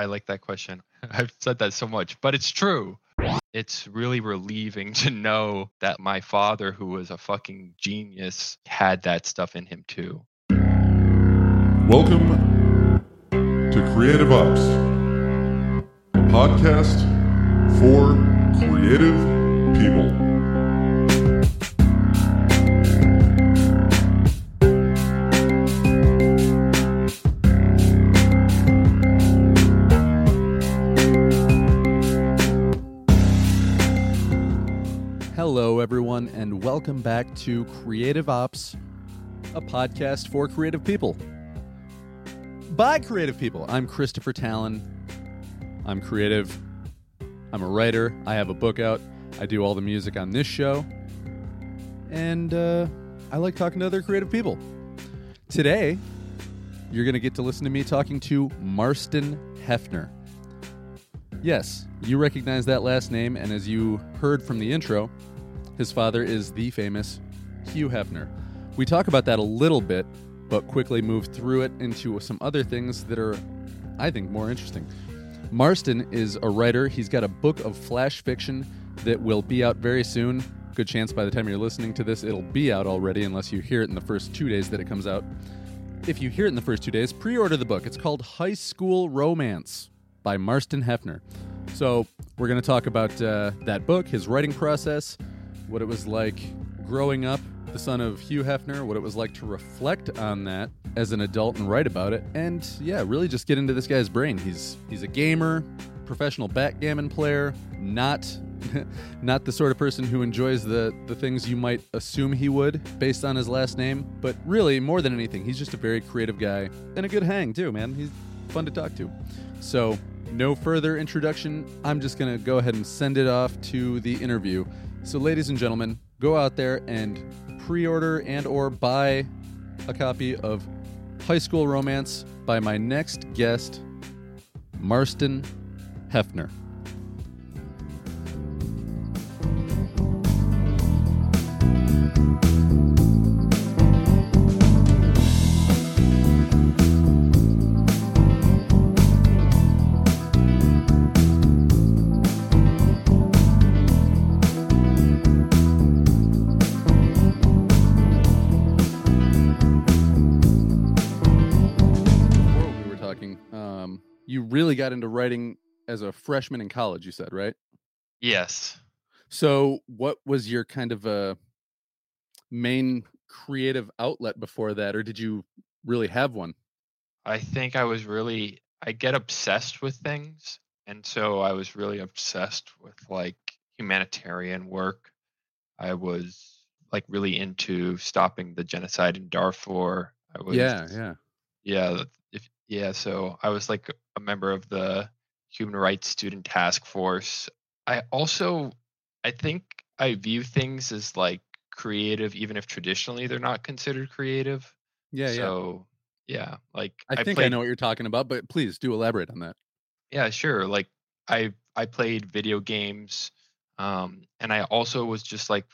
I like that question. I've said that so much, but it's true. It's really relieving to know that my father, who was a fucking genius, had that stuff in him too. Welcome to Creative Ops, a podcast for creative people. Welcome back to Creative Ops, a podcast for creative people. By creative people. I'm Christopher Talon. I'm creative. I'm a writer. I have a book out. I do all the music on this show. And uh, I like talking to other creative people. Today, you're going to get to listen to me talking to Marston Hefner. Yes, you recognize that last name, and as you heard from the intro, his father is the famous Hugh Hefner. We talk about that a little bit, but quickly move through it into some other things that are, I think, more interesting. Marston is a writer. He's got a book of flash fiction that will be out very soon. Good chance by the time you're listening to this, it'll be out already, unless you hear it in the first two days that it comes out. If you hear it in the first two days, pre order the book. It's called High School Romance by Marston Hefner. So, we're going to talk about uh, that book, his writing process, what it was like growing up the son of Hugh Hefner, what it was like to reflect on that as an adult and write about it, and yeah, really just get into this guy's brain. He's he's a gamer, professional backgammon player, not not the sort of person who enjoys the the things you might assume he would based on his last name, but really more than anything, he's just a very creative guy and a good hang too, man. He's fun to talk to. So, no further introduction. I'm just going to go ahead and send it off to the interview. So, ladies and gentlemen, go out there and pre-order and or buy a copy of High School Romance by my next guest, Marston Hefner. As a freshman in college, you said, right? Yes. So, what was your kind of a uh, main creative outlet before that, or did you really have one? I think I was really, I get obsessed with things. And so I was really obsessed with like humanitarian work. I was like really into stopping the genocide in Darfur. I was, yeah, yeah, yeah. Yeah, so I was like a member of the Human Rights Student Task Force. I also I think I view things as like creative even if traditionally they're not considered creative. Yeah, so, yeah. yeah, like I, I think played, I know what you're talking about, but please do elaborate on that. Yeah, sure. Like I I played video games um and I also was just like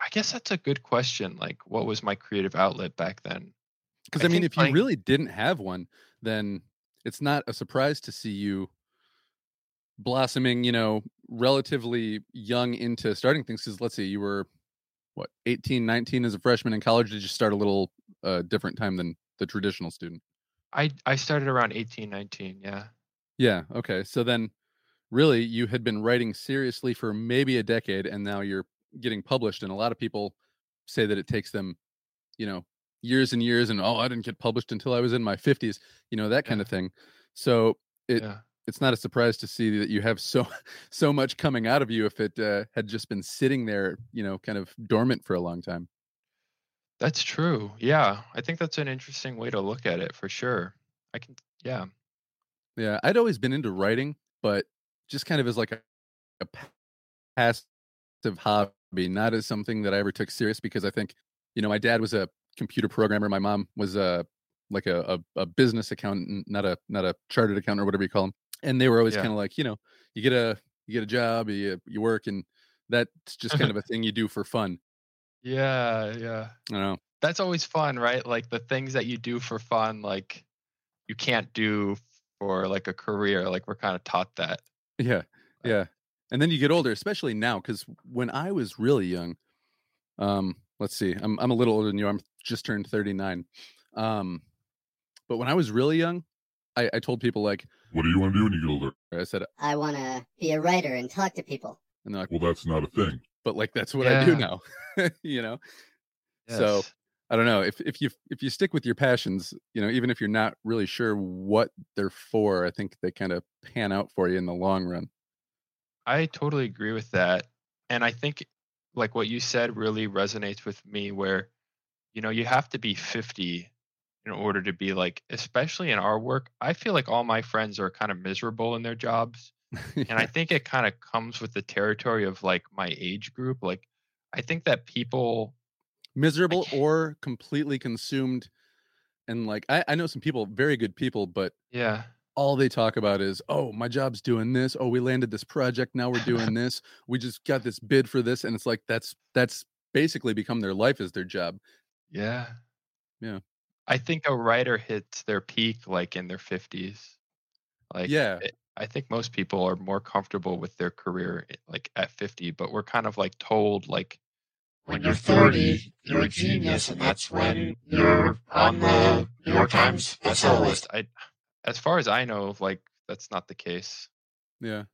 I guess that's a good question. Like what was my creative outlet back then? Because I, I, mean, if you really didn't have one, then it's not a surprise to see you blossoming, you know, relatively young into starting things. Because let's see, you were what 18, 19 as a freshman in college. Did you start a little uh, different time than the traditional student? I I started around 18, 19. Yeah. Yeah. Okay. So then, really, you had been writing seriously for maybe a decade, and now you're getting published. And a lot of people say that it takes them, you know, years and years and oh i didn't get published until i was in my 50s you know that kind yeah. of thing so it yeah. it's not a surprise to see that you have so so much coming out of you if it uh, had just been sitting there you know kind of dormant for a long time that's true yeah i think that's an interesting way to look at it for sure i can yeah yeah i'd always been into writing but just kind of as like a, a passive hobby not as something that i ever took serious because i think you know my dad was a computer programmer. My mom was a like a, a, a business accountant, not a not a chartered accountant or whatever you call them. And they were always yeah. kind of like, you know, you get a you get a job, you you work, and that's just kind of a thing you do for fun. Yeah, yeah. I know. That's always fun, right? Like the things that you do for fun, like you can't do for like a career. Like we're kind of taught that. Yeah, yeah. And then you get older, especially now, because when I was really young, um, let's see, I'm I'm a little older than you. I'm just turned 39. Um, but when I was really young, I, I told people like, What do you want to do when you get older? I said, I want to be a writer and talk to people. and they're like, Well, that's not a thing. but like that's what I do now, you know. So I don't know if if you if you stick with your passions, you know, even if you're not really sure what they're for, I think they kind of pan out for you in the long run. I totally agree with that. And I think like what you said really resonates with me where you know, you have to be 50 in order to be like especially in our work, I feel like all my friends are kind of miserable in their jobs. And I think it kind of comes with the territory of like my age group. Like I think that people miserable or completely consumed and like I, I know some people very good people but yeah. all they talk about is oh my job's doing this oh we landed this project now we're doing this we just got this bid for this and it's like that's that's basically become their life is their job Yeah. Yeah. I think a writer hits their peak like in their 50s. Like yeah it- I think most people are more comfortable with their career like at 50, but we're kind of like told like When you're 30, you're a genius, and that's when you're on the New York Times bestseller list. I as far as I know, like that's not the case. yeah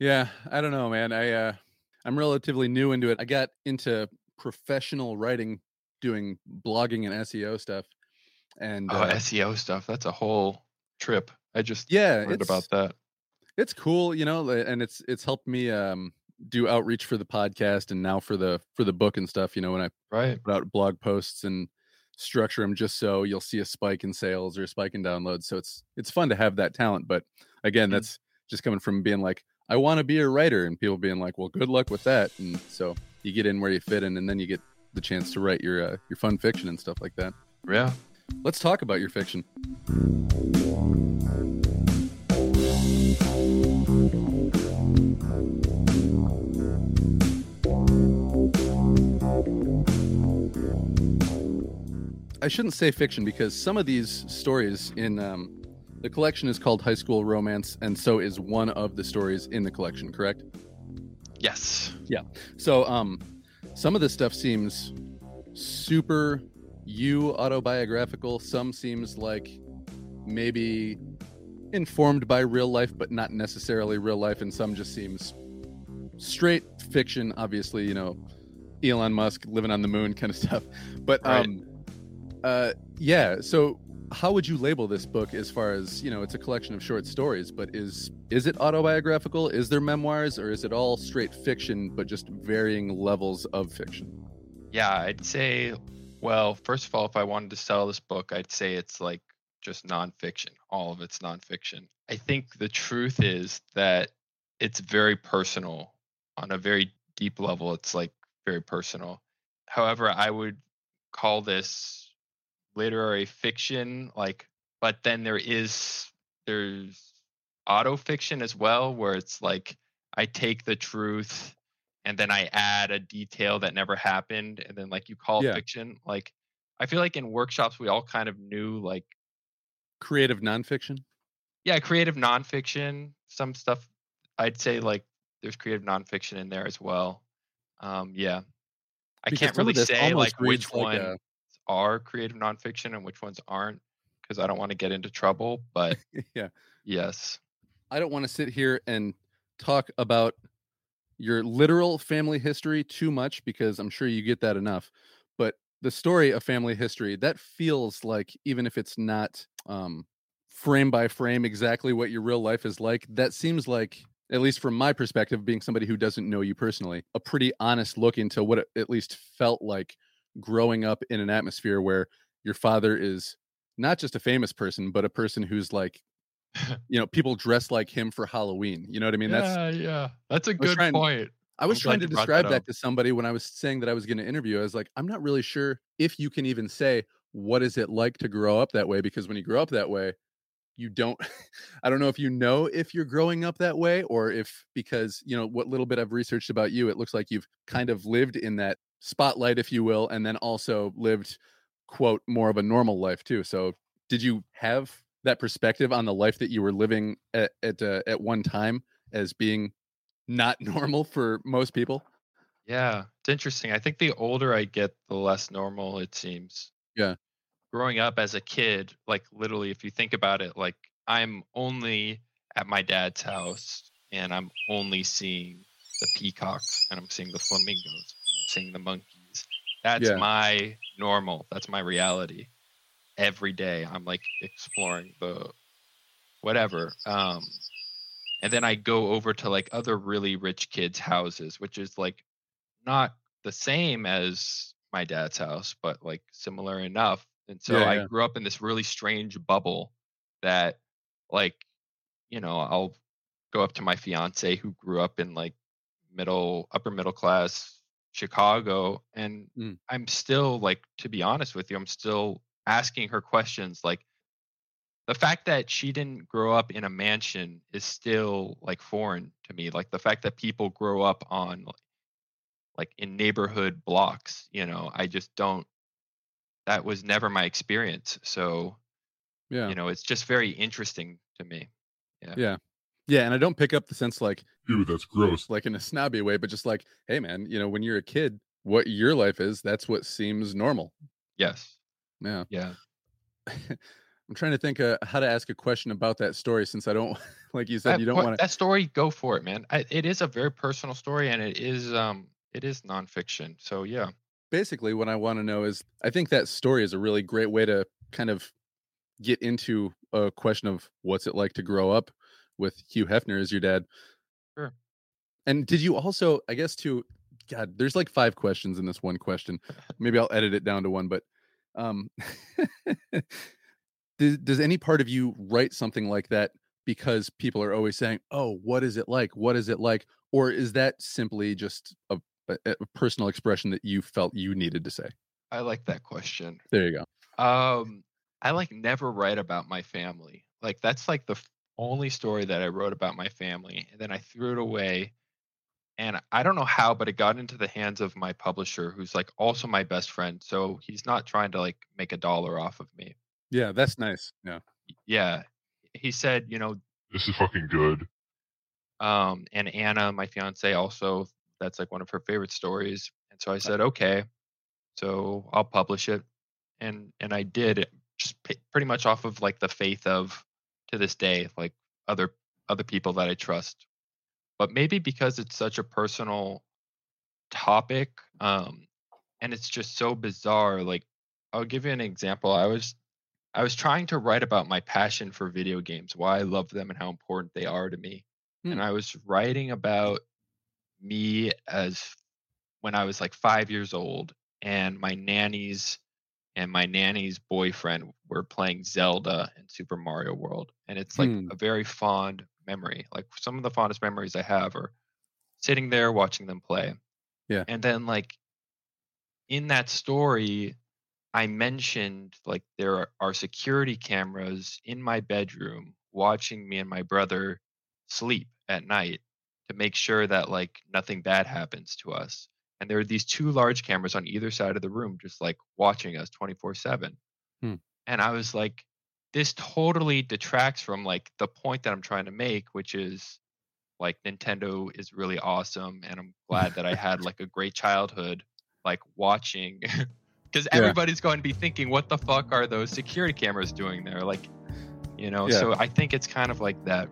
yeah i don't know man i uh i'm relatively new into it i got into professional writing doing blogging and seo stuff and Oh, uh, SEO stuff, that's a whole trip. I just yeah heard about that. it's cool you know and it's it's helped me um do outreach for the podcast and now for the for the book and stuff you know when i Right. put out blog posts and structure them just so you'll see a spike in sales or a spike in downloads so it's it's fun to have that talent but again Mhm. that's just coming from being like i want to be a writer and people being like well good luck with that and so you get in where you fit in and then you get the chance to write your uh, your fun fiction and stuff like that Yeah. let's talk about your fiction I shouldn't say fiction because some of these stories in um, the collection is called High School Romance, and so is one of the stories in the collection. Correct? Yes. Yeah. So, um, some of this stuff seems super you autobiographical. Some seems like maybe informed by real life, but not necessarily real life, and some just seems straight fiction. Obviously, you know, Elon Musk living on the moon kind of stuff. But Right. um, uh, yeah. So, how would you label this book as far as you know? It's a collection of short stories, but is is it autobiographical? Is there memoirs, or is it all straight fiction, but just varying levels of fiction? Yeah, I'd say, well, first of all, if I wanted to sell this book, I'd say it's like just nonfiction. All of it's nonfiction. I think the truth is that it's very personal on a very deep level. It's like very personal. However, I would call this literary fiction, like, but then there is, there's auto fiction as well, where it's like I take the truth and then I add a detail that never happened, and then like you call it Yeah. fiction. Like I feel like in workshops we all kind of knew like Creative nonfiction. yeah, creative nonfiction, some stuff. I'd say like there's creative nonfiction in there as well. Um, yeah, I Because can't really say like which one. like a- are creative nonfiction and which ones aren't because I don't want to get into trouble. But yeah. yes, I don't want to sit here and talk about your literal family history too much because I'm sure you get that enough. But the story of family history, that feels like, even if it's not um, frame by frame exactly what your real life is like, that seems like, at least from my perspective, being somebody who doesn't know you personally, a pretty honest look into what it at least felt like growing up in an atmosphere where your father is not just a famous person, but a person who's like you know, people dress like him for Halloween. You know what I mean? That's yeah, yeah, that's a good trying- point. I was I'm trying to describe that that, to somebody when I was saying that I was going to interview. I was like, I'm not really sure if you can even say what is it like to grow up that way because when you grow up that way, you don't I don't know if you know if you're growing up that way or if because, you know, what little bit I've researched about you, it looks like you've kind of lived in that spotlight if you will and then also lived quote more of a normal life too. So, did you have that perspective on the life that you were living at at, uh, at one time as being not normal for most people. Yeah, it's interesting. I think the older I get, the less normal it seems. Yeah. Growing up as a kid, like literally, if you think about it, like I'm only at my dad's house and I'm only seeing the peacocks and I'm seeing the flamingos, Seeing the monkeys. That's Yeah. my normal. That's my reality. Every day I'm like exploring the whatever. Um and then I go over to like other really rich kids' houses, which is like not the same as my dad's house, but like similar enough. And so Yeah, I yeah. grew up in this really strange bubble that like, you know, I'll go up to my fiance who grew up in like middle upper middle class Chicago and Mm. I'm still like to be honest with you, I'm still asking her questions like the fact that she didn't grow up in a mansion is still like foreign to me like the fact that people grow up on like in neighborhood blocks you know i just don't that was never my experience so Yeah. you know it's just very interesting to me Yeah, and I don't pick up the sense like Ew, that's gross. like in a snobby way, but just like, hey man, you know, when you're a kid, what your life is, that's what seems normal. yes Yeah. yeah I'm trying to think uh, how to ask a question about that story since I don't like you said that, you don't want to that story go for it man I, it is a very personal story and it is um it is nonfiction so yeah basically what I want to know is I think that story is a really great way to kind of get into a question of what's it like to grow up with Hugh Hefner as your dad. Sure. And did you also, I guess, to God, there's like five questions in this one question. Maybe I'll edit it down to one, but um, does, does any part of you write something like that because people are always saying, "Oh, what is it like? What is it like?" Or is that simply just a, a, a personal expression that you felt you needed to say? i like that question There you go. Um, I like never write about my family. Like that's like the only story that I wrote about my family, and then I threw it away. And I don't know how, but it got into the hands of my publisher, who's like also my best friend. So he's not trying to like make a dollar off of me. Yeah, that's nice. Yeah. Yeah, he said, you know, This is fucking good. um, and Anna, my fiance, also that's like one of her favorite stories. And so I said, okay, so I'll publish it, and and I did it just p- pretty much off of like the faith of to this day, like other other people that I trust. But maybe because it's such a personal topic, um, and it's just so bizarre. Like I'll give you an example. I was I was trying to write about my passion for video games, why I love them and how important they are to me. Hmm. And I was writing about me as when I was like five years old, and my nannies and my nanny's boyfriend were playing Zelda and Super Mario World. And it's like Hmm. a very fond memory. Like some of the fondest memories I have are sitting there watching them play. Yeah. And then like in that story, I mentioned like there are, are security cameras in my bedroom watching me and my brother sleep at night to make sure that like nothing bad happens to us. And there are these two large cameras on either side of the room just like watching us 24 7. Hmm. And I was like, this totally detracts from like the point that I'm trying to make, which is like Nintendo is really awesome. And I'm glad that I had like a great childhood, like watching. Because Yeah. everybody's going to be thinking, what the fuck are those security cameras doing there? Like, you know, Yeah. so I think it's kind of like that.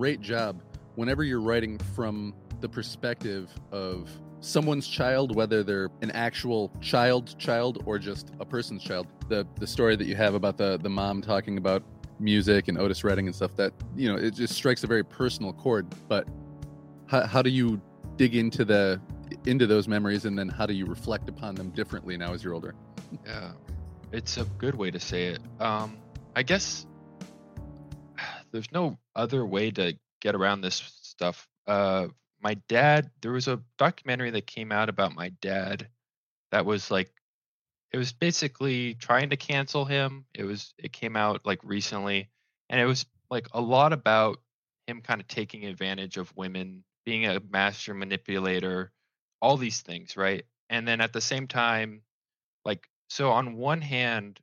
Great job whenever you're writing from the perspective of someone's child, whether they're an actual child child or just a person's child. The the story that you have about the the mom talking about music and Otis Redding and stuff that you know it just strikes a very personal chord. But how how do you dig into the into those memories and then how do you reflect upon them differently now as you're older? Yeah, it's a good way to say it. Um, I guess there's no other way to get around this stuff. Uh, my dad, there was a documentary that came out about my dad that was like, it was basically trying to cancel him. It was, it came out like recently, and it was like a lot about him kind of taking advantage of women, being a master manipulator, all these things, right? And then at the same time, like so on one hand,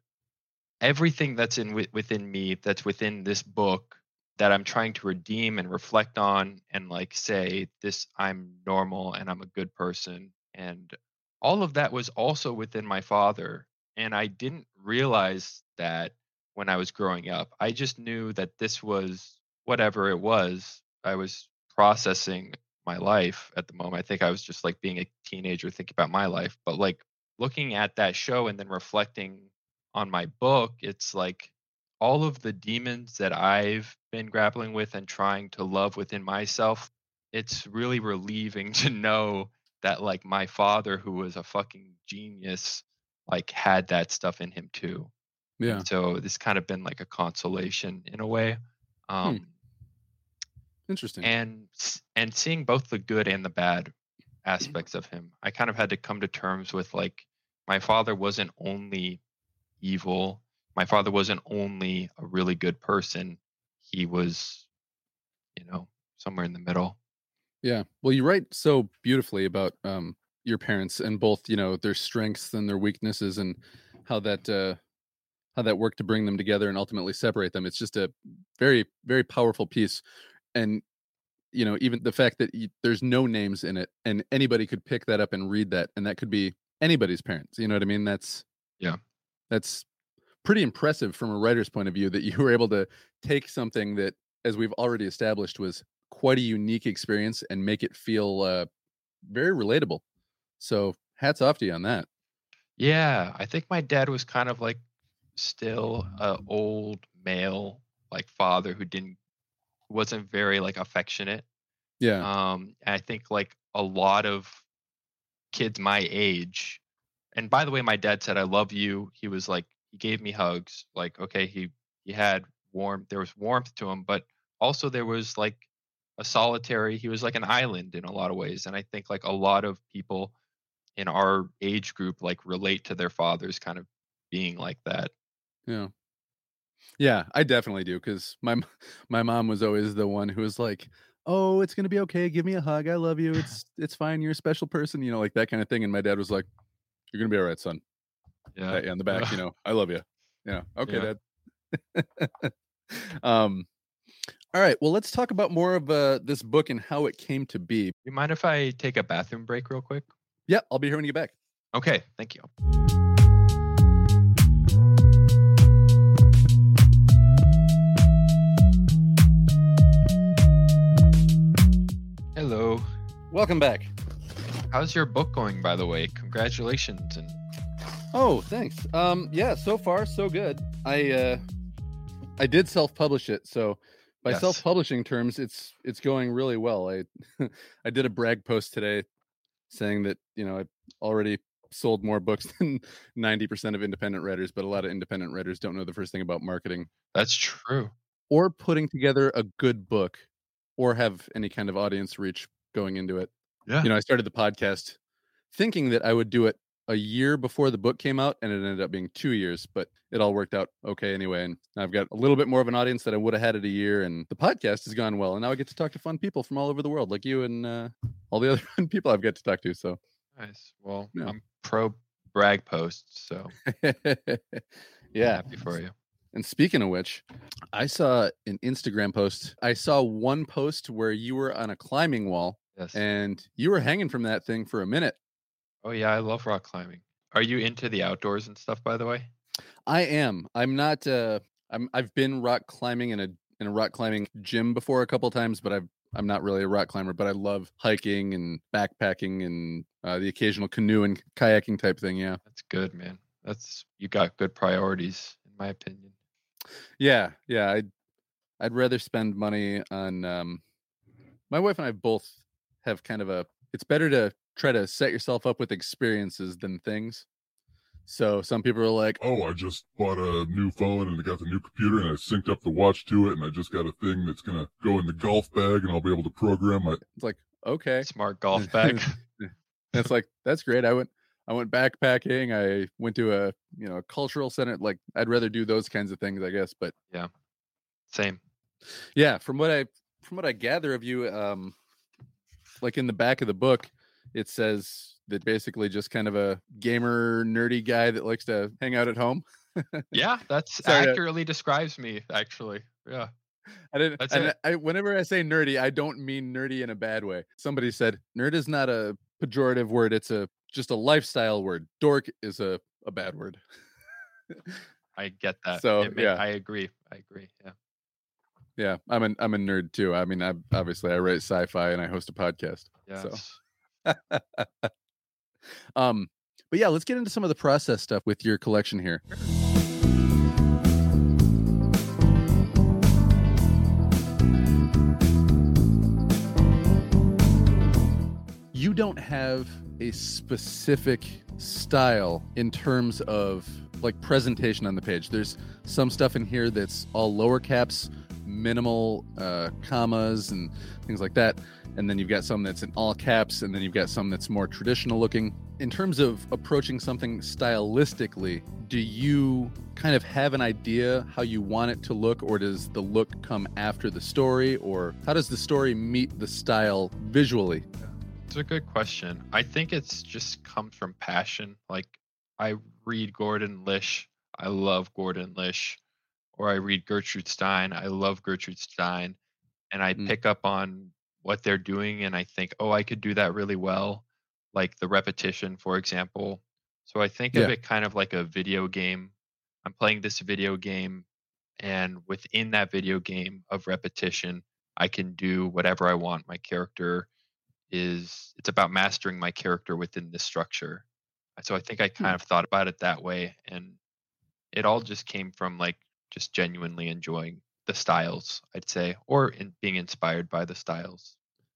everything that's in within me, that's within this book, that I'm trying to redeem and reflect on, and like say this, I'm normal and I'm a good person, and all of that was also within my father, and I didn't realize that when I was growing up. I just knew that this was whatever it was. I was processing my life at the moment. I think I was just like being a teenager thinking about my life, but like looking at that show and then reflecting on my book, it's like all of the demons that I've been grappling with and trying to love within myself. It's really relieving to know that like my father who was a fucking genius like had that stuff in him too. Yeah. So this kind of been like a consolation in a way. Um Interesting. and and seeing both the good and the bad aspects of him i kind of had to come to terms with like my father wasn't only evil my father wasn't only a really good person he was you know somewhere in the middle Yeah. Well, you write so beautifully about um your parents and both, you know, their strengths and their weaknesses and how that uh how that worked to bring them together and ultimately separate them. It's just a very very powerful piece and you know, even the fact that y there's no names in it and anybody could pick that up and read that and that could be anybody's parents. You know what I mean? That's Yeah. That's pretty impressive from a writer's point of view that you were able to take something that as we've already established was quite a unique experience and make it feel uh, very relatable. So hats off to you on that. yeah i think my dad was kind of like still a old male like father who didn't wasn't very like affectionate Yeah. um and i think like a lot of kids my age and by the way my dad said i love you he was like he gave me hugs like okay he he had warm. there was warmth to him but also there was like a solitary he was like an island in a lot of ways and i think like a lot of people in our age group like relate to their fathers kind of being like that Yeah. Yeah, I definitely do because my my mom was always the one who was like, "Oh, it's gonna be okay. Give me a hug. I love you. It's it's fine. You're a special person. You know, like that kind of thing." And my dad was like, "You're gonna be all right, son." Yeah Pat you on the back. You know, I love you. Yeah. Okay, Yeah. dad. um. All right. Well, let's talk about more of uh, this book and how it came to be. you mind if i take a bathroom break real quick Yeah, I'll be here when you get back. okay thank you hello Welcome back. How's your book going, by the way? Congratulations! And Oh, thanks. Um, yeah, so far so good. I uh, I did self-publish it, so by Yes. self-publishing terms, it's it's going really well. I I did a brag post today saying that you know I already sold more books than ninety percent of independent writers, but a lot of independent writers don't know the first thing about marketing that's true. or putting together a good book or have any kind of audience reach going into it Yeah. you know, I started the podcast thinking that I would do it a year before the book came out, and it ended up being two years, but it all worked out okay anyway. And I've got a little bit more of an audience that I would have had at a year, and the podcast has gone well. And now I get to talk to fun people from all over the world, like you and uh, all the other fun people I've got to talk to. So, Nice. Well, Yeah. I'm pro brag posts, so I'm yeah. happy for you. And speaking of which, I saw an Instagram post. I saw one post where you were on a climbing wall Yes. and you were hanging from that thing for a minute. Oh yeah, I love rock climbing. Are you into the outdoors and stuff, by the way? I am. I'm not. Uh, I'm. I've been rock climbing in a in a rock climbing gym before a couple times, but I've. I'm not really a rock climber, but I love hiking and backpacking and uh, the occasional canoe and kayaking type thing. Yeah, That's good, man. That's you got good priorities, in my opinion. yeah, yeah. I'd I'd rather spend money on. Um, my wife and I both have kind of a. It's better to try to set yourself up with experiences than things. So some people are like, Oh, I just bought a new phone and I got the new computer and I synced up the watch to it and I just got a thing that's gonna go in the golf bag and I'll be able to program my it's like okay, Smart golf bag. And it's like that's great. I went I went backpacking. I went to a you know a cultural center. Like I'd rather do those kinds of things, I guess. But Yeah. Same. Yeah, from what I from what I gather of you, um, like in the back of the book, it says that basically just kind of a gamer nerdy guy that likes to hang out at home. Yeah, that's Sorry accurately describes me. Actually, yeah. I didn't. That's. I, whenever I say nerdy, I don't mean nerdy in a bad way. Somebody said nerd is not a pejorative word; it's a just a lifestyle word. Dork is a a bad word. I get that. So, It ma- yeah. I agree. I agree. Yeah. yeah, I'm an I'm a nerd too. I mean, I obviously I write sci-fi and I host a podcast. Yes. Um, but yeah, let's get into some of the process stuff with your collection here. You don't have a specific style in terms of like presentation on the page. There's some stuff in here that's all lower caps, minimal uh, commas, and things like that and then you've got some that's in all caps and then you've got some that's more traditional looking in terms of approaching something stylistically do you kind of have an idea how you want it to look or does the look come after the story or how does the story meet the style visually It's a good question. I think it's just comes from passion. Like I read Gordon Lish. I love Gordon Lish. Or I read Gertrude Stein. I love Gertrude Stein. And I Mm. pick up on what they're doing and I think, oh, I could do that really well. Like the repetition, for example. So I think Yeah. of it kind of like a video game. I'm playing this video game and within that video game of repetition, I can do whatever I want. My character is it's about mastering my character within this structure. So I think I kind of thought about it that way and it all just came from like just genuinely enjoying the styles, I'd say, or in being inspired by the styles.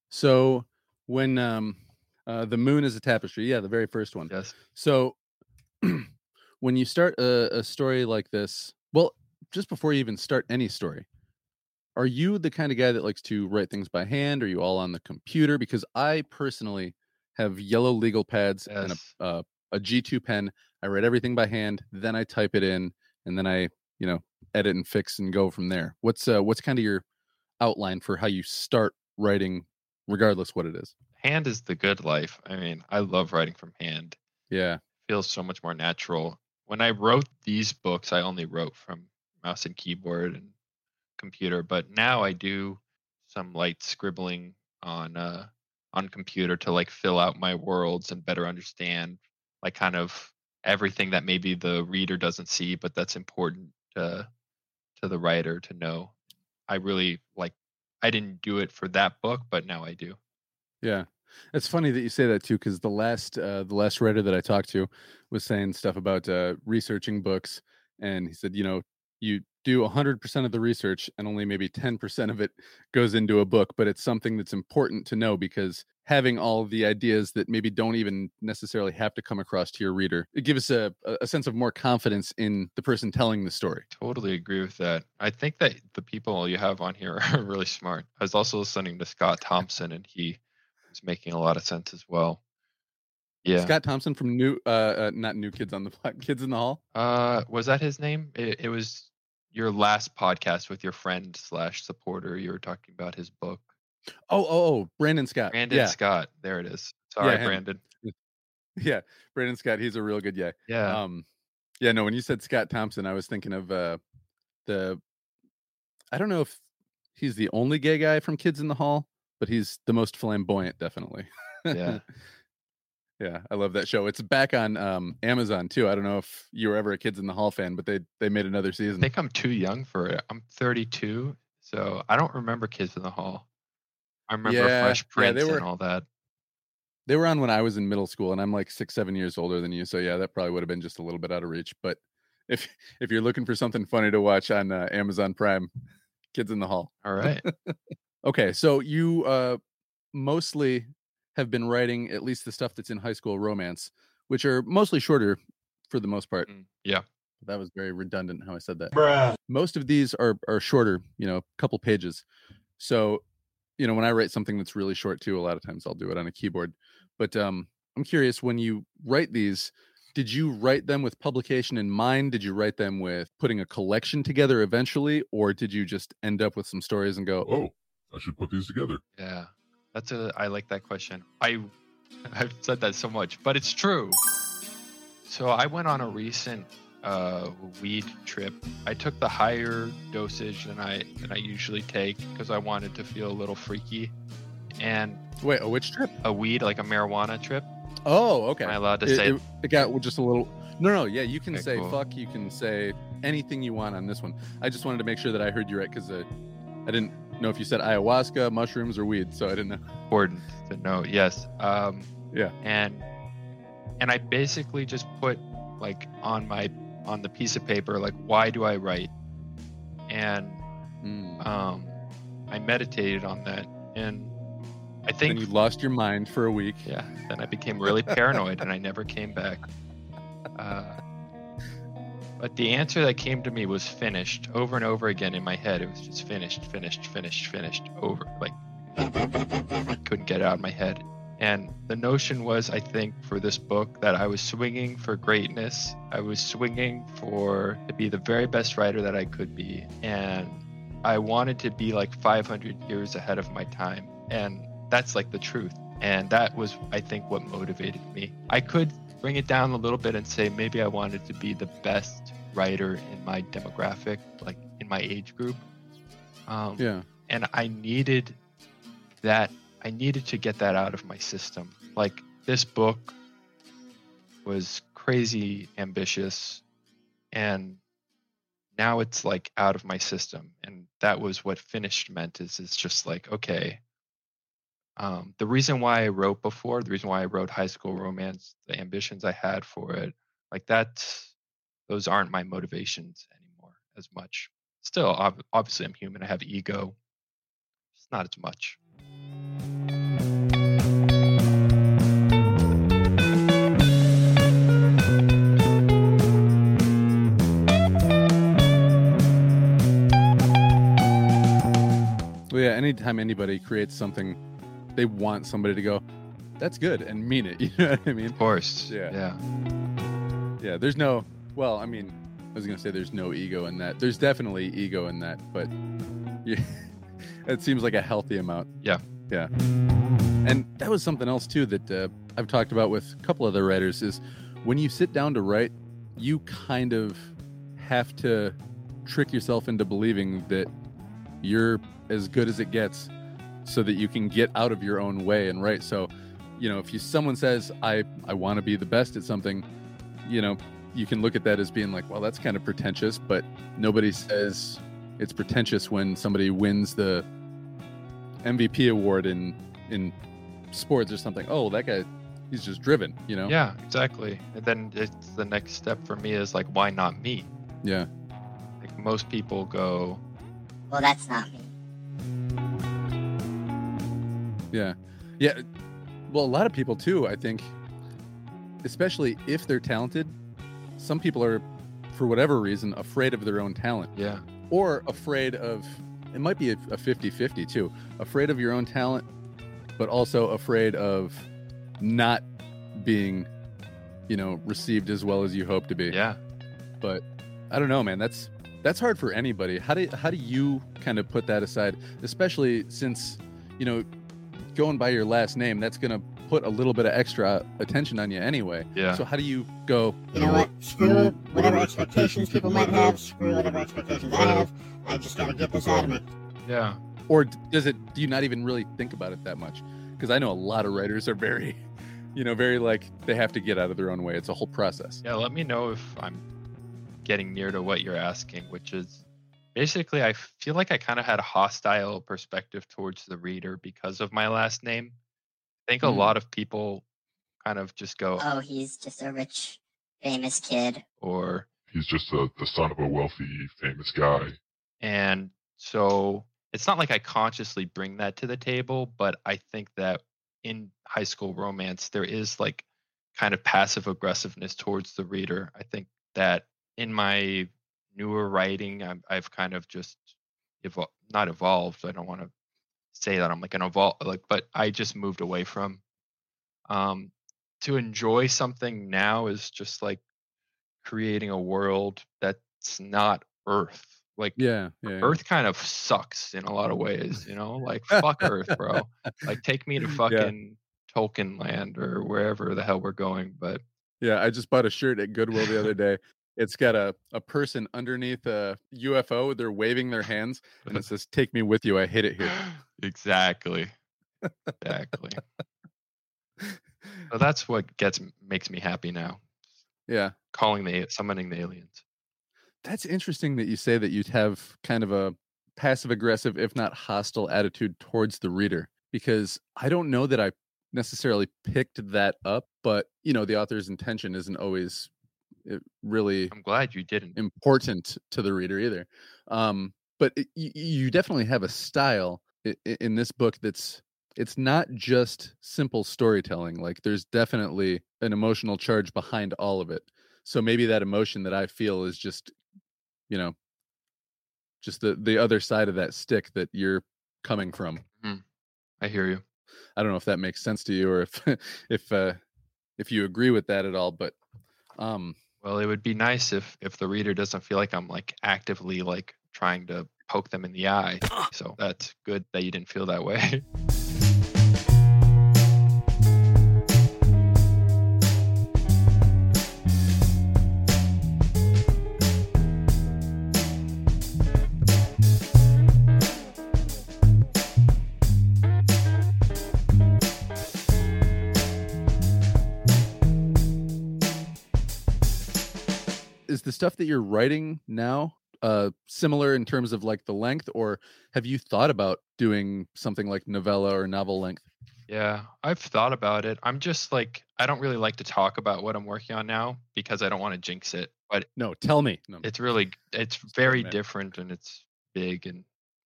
so when um uh, the moon is a tapestry yeah the very first one Yes. So, when you start a, a story like this, well, just before you even start any story, are you the kind of guy that likes to write things by hand? Are you all on the computer? Because I personally have yellow legal pads and a, uh, a G2 pen. I write everything by hand, then I type it in, and then I, you know, edit and fix and go from there. What's uh, what's kind of your outline for how you start writing, regardless what it is? Hand is the good life. I mean, I love writing from hand. Yeah, feels so much more natural. When I wrote these books, I only wrote from mouse and keyboard and computer, but now I do some light scribbling on uh on computer to like fill out my worlds and better understand like kind of everything that maybe the reader doesn't see, but that's important to to the writer to know. I really like I didn't do it for that book, but now I do. Yeah, it's funny that you say that too, because the last uh, the last writer that I talked to was saying stuff about uh, researching books, and he said, you know, you do hundred percent of the research, and only maybe ten percent of it goes into a book, but it's something that's important to know because having all the ideas that maybe don't even necessarily have to come across to your reader, it gives us a a sense of more confidence in the person telling the story. Totally agree with that. I think that the people you have on here are really smart. I was also listening to Scott Thompson, and he was making a lot of sense as well. Yeah. Scott Thompson from New, uh, uh, not New Kids on the Block, Kids in the Hall. Uh, was that his name? It, it was your last podcast with your friend slash supporter. You were talking about his book, Oh, oh, oh, Brandon Scott. Brandon yeah, Scott. There it is. Sorry, him. Brandon. yeah, Brandon Scott. He's a real good guy. Yeah. Um, yeah, no. When you said Scott Thompson, I was thinking of uh, the. I don't know if he's the only gay guy from Kids in the Hall, but he's the most flamboyant, definitely. yeah. yeah, I love that show. It's back on um, Amazon too. I don't know if you were ever a Kids in the Hall fan, but they they made another season. I think I'm too young for it. I'm 32, so I don't remember Kids in the Hall. I remember Yeah, Fresh yeah, they were- and all that. They were on when I was in middle school, and I'm like six, seven years older than you. So yeah, that probably would have been just a little bit out of reach. But if if you're looking for something funny to watch on uh, Amazon Prime, Kids in the Hall. All right. Okay, so you uh, mostly have been writing at least the stuff that's in high school romance, which are mostly shorter for the most part. Mm, yeah. That was very redundant how I said that. Bruh. Most of these are are shorter, you know, a couple pages. So, you know, when I write something that's really short too, a lot of times I'll do it on a keyboard. But um, I'm curious when you write these, did you write them with publication in mind? Did you write them with putting a collection together eventually, or did you just end up with some stories and go, Oh, I should put these together. Yeah, that's a. I like that question. I, I've said that so much, but it's true. So I went on a recent uh, weed trip. I took the higher dosage than I than I usually take because I wanted to feel a little freaky, and wait, a which trip? a weed like a marijuana trip. Oh, okay. Am I allowed to it, say? it, it got just a little. No, no, yeah, you can Okay, say cool. fuck. You can say anything you want on this one. I just wanted to make sure that I heard you right because uh, I didn't know if you said ayahuasca, mushrooms, or weed, so I didn't know. important to know. Yes. Um, Yeah. And and I basically just put like on my on the piece of paper like why do I write, and Mm. um, I meditated on that, and I think you lost your mind for a week. yeah. Then I became really paranoid, and I never came back. Uh, but the answer that came to me was finished over and over again in my head. It was just finished, finished, finished, finished over. Like I couldn't get it out of my head. And the notion was, I think, for this book that I was swinging for greatness. I was swinging for to be the very best writer that I could be, and I wanted to be like 500 years ahead of my time. And that's like the truth. And that was, I think, what motivated me. I could bring it down a little bit and say maybe I wanted to be the best writer in my demographic, like in my age group. Um, Yeah. and I needed that. I needed to get that out of my system. Like this book was crazy ambitious, and now it's like out of my system. And that was what finished meant. Is it's just like okay. Um, the reason why I wrote before, the reason why I wrote High School Romance, the ambitions I had for it, like that's those aren't my motivations anymore as much. Still, ob- obviously, I'm human. I have ego. It's not as much. Yeah. Anytime anybody creates something, they want somebody to go, "That's good," and mean it. You know what I mean? Of course. Yeah. Yeah. Yeah. There's no. Well, I mean, I was gonna say there's no ego in that. There's definitely ego in that, but yeah, it seems like a healthy amount. Yeah. Yeah. And that was something else too that uh, I've talked about with a couple other writers is when you sit down to write, you kind of have to trick yourself into believing that you're as good as it gets so that you can get out of your own way and write. So, you know, if you someone says I I want to be the best at something, you know, you can look at that as being like, well, that's kind of pretentious, but nobody says it's pretentious when somebody wins the MVP award in in sports or something. Oh, that guy he's just driven, you know? Yeah, exactly. And then it's the next step for me is like, why not me? Yeah. Like most people go, Well, that's not me. Yeah. Yeah. Well, a lot of people too, I think, especially if they're talented, some people are, for whatever reason, afraid of their own talent yeah, or afraid of, it might be a 50 50 too, afraid of your own talent, but also afraid of not being, you know, received as well as you hope to be. yeah. But I don't know, man. That's that's hard for anybody. How do how do you kind of put that aside, especially since you know going by your last name, that's going to put a little bit of extra attention on you anyway. Yeah. So how do you go? You know what? Screw whatever expectations people might have. Screw whatever expectations I have. I just gotta get this out of me. Yeah. Or does it? Do you not even really think about it that much? Because I know a lot of writers are very, you know, very like they have to get out of their own way. It's a whole process. Yeah. Let me know if I'm getting near to what you're asking, which is basically, I feel like I kind of had a hostile perspective towards the reader because of my last name. I think a Hmm. lot of people kind of just go, Oh, he's just a rich, famous kid. or He's just a, the son of a wealthy, famous guy. And so it's not like I consciously bring that to the table, but I think that in high school romance, there is like kind of passive aggressiveness towards the reader. I think that in my newer writing, I'm, I've kind of just evol- not evolved. I don't want to say that I'm like an evolve, like, but I just moved away from. Um, to enjoy something now is just like creating a world that's not Earth. Like Yeah, yeah. yeah. Earth kind of sucks in a lot of ways, you know? Like fuck Earth, bro. Like take me to fucking Tolkien land or wherever the hell we're going. But Yeah, I just bought a shirt at Goodwill the other day. It's got a, a person underneath a UFO. They're waving their hands and it says, Take me with you. I hit it here. exactly. Exactly. So that's what gets makes me happy now. Yeah. Calling the summoning the aliens. That's interesting that you say that you'd have kind of a passive aggressive, if not hostile attitude towards the reader, because I don't know that I necessarily picked that up, but you know, the author's intention isn't always really I'm glad you didn't. important to the reader either. Um, but it, you, definitely have a style in this book that's it's not just simple storytelling. Like there's definitely an emotional charge behind all of it. So maybe that emotion that I feel is just, you know, just the the other side of that stick that you're coming from. I hear you. I don't know if that makes sense to you or if if uh if you agree with that at all, but um Well, it would be nice if if the reader doesn't feel like I'm like actively like trying to poke them in the eye. So that's good that you didn't feel that way. stuff that you're writing now uh similar in terms of like the length or have you thought about doing something like novella or novel length Yeah, I've thought about it. I'm just like I don't really like to talk about what I'm working on now because I don't want to jinx it. But no tell me no, it's really it's very man. different and it's big and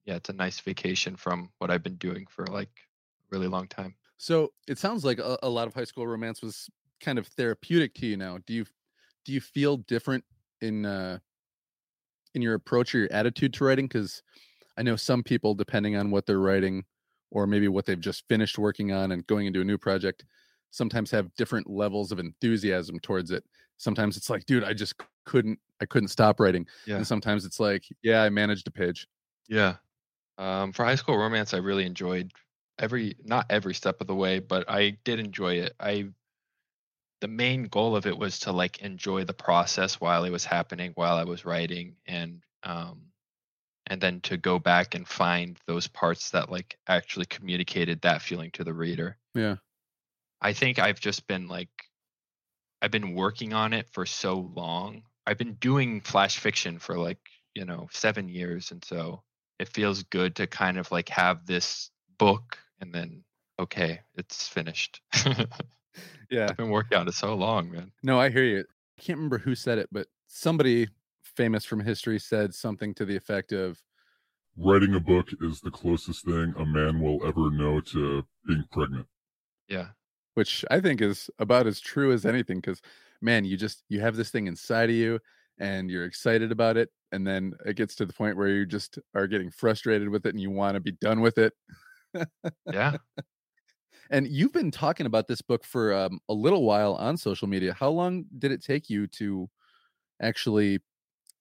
yeah, it's a nice vacation from what I've been doing for like a really long time. so it sounds like a, a lot of high school romance was kind of therapeutic to you now do you do you feel different in uh in your approach or your attitude to writing because i know some people depending on what they're writing or maybe what they've just finished working on and going into a new project sometimes have different levels of enthusiasm towards it sometimes it's like dude i just couldn't i couldn't stop writing Yeah. and sometimes it's like yeah i managed a page Yeah. Um, for high school romance, I really enjoyed every not every step of the way, but I did enjoy it. I the main goal of it was to like enjoy the process while it was happening, while I was writing, and um, and then to go back and find those parts that like actually communicated that feeling to the reader. yeah I think I've just been like I've been working on it for so long. I've been doing flash fiction for like, you know, 7 years and so it feels good to kind of like have this book and then okay, it's finished. I've been working on it so long, man. no i hear you i can't remember who said it but somebody famous from history said something to the effect of Writing a book is the closest thing a man will ever know to being pregnant. Yeah. which I think is about as true as anything. Because man, you just you have this thing inside of you, and you're excited about it, and then it gets to the point where you just are getting frustrated with it, and you want to be done with it. Yeah. And you've been talking about this book for um, a little while on social media. How long did it take you to actually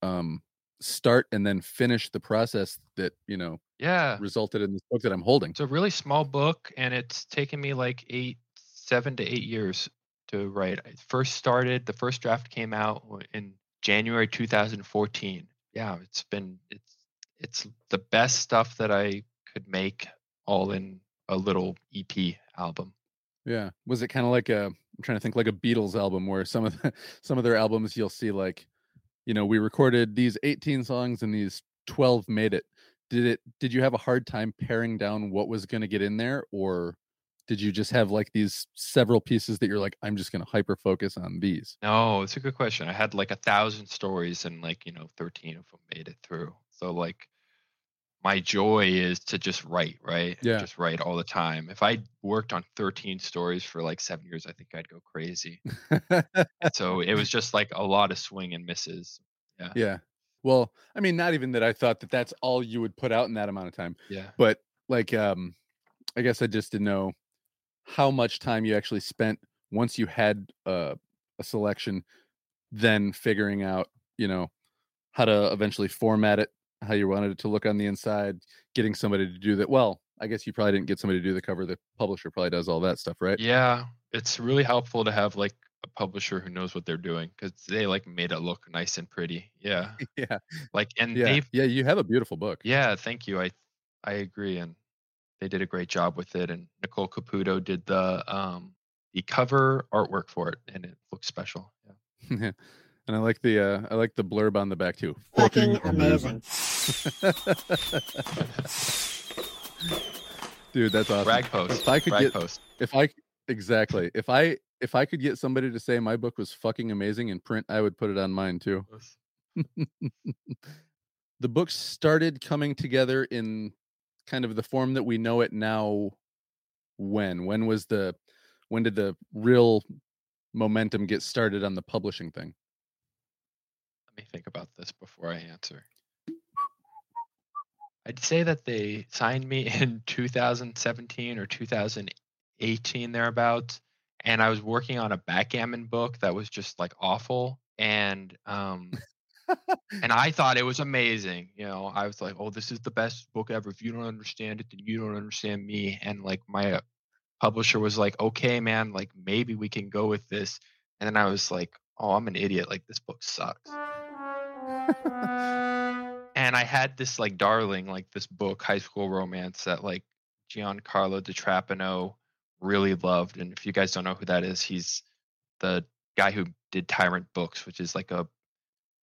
um, start and then finish the process that you know Yeah. resulted in this book that I'm holding? It's a really small book, and it's taken me like eight, seven to eight years to write. I first started, the first draft came out in January 2014. Yeah, it's been it's it's the best stuff that I could make all in a little EP album. Yeah. Was it kind of like a I'm trying to think like a Beatles album where some of the some of their albums you'll see like, you know, we recorded these 18 songs and these 12 made it. Did it did you have a hard time paring down what was going to get in there or did you just have like these several pieces that you're like I'm just going to hyper focus on these? No, it's a good question. I had like a thousand stories, and like you know, 13 of them made it through. So like, my joy is to just write, right? Yeah. Just write all the time. If I worked on 13 stories for like seven years, I think I'd go crazy. so it was just like a lot of swing and misses. yeah. Yeah. Well, I mean not even that I thought that that's all you would put out in that amount of time. Yeah. but like um i guess i just didn't know how much time you actually spent once you had uh, a selection, then figuring out, you know, how to eventually format it, how you wanted it to look on the inside, getting somebody to do that. Well, I guess you probably didn't get somebody to do the cover. The publisher probably does all that stuff, right? Yeah, it's really helpful to have like a publisher who knows what they're doing because they like made it look nice and pretty. Yeah, yeah, like and yeah, they've yeah. You have a beautiful book. yeah, thank you. I I agree, and they did a great job with it. And Nicole Caputo did the um the cover artwork for it, and it looks special. Yeah. and I like the uh, I like the blurb on the back too. Fucking amazing. Dude, that's awesome. Rag post. If I could Rag get post. if I exactly if I if I could get somebody to say my book was fucking amazing in print, I would put it on mine too. the book started coming together in kind of the form that we know it now. When when was the when did the real momentum get started on the publishing thing? Let me think about this before I answer. I'd say that they signed me in 2017 or 2018 thereabouts, and I was working on a backgammon book that was just like awful, and um, and I thought it was amazing. You know, I was like, "Oh, this is the best book ever." If you don't understand it, then you don't understand me. And like my uh, publisher was like, "Okay, man, like maybe we can go with this." And then I was like, "Oh, I'm an idiot. Like this book sucks." and I had this like darling, like this book, High School Romance, that like Giancarlo Di Trapano really loved. And if you guys don't know who that is, he's the guy who did Tyrant Books, which is like a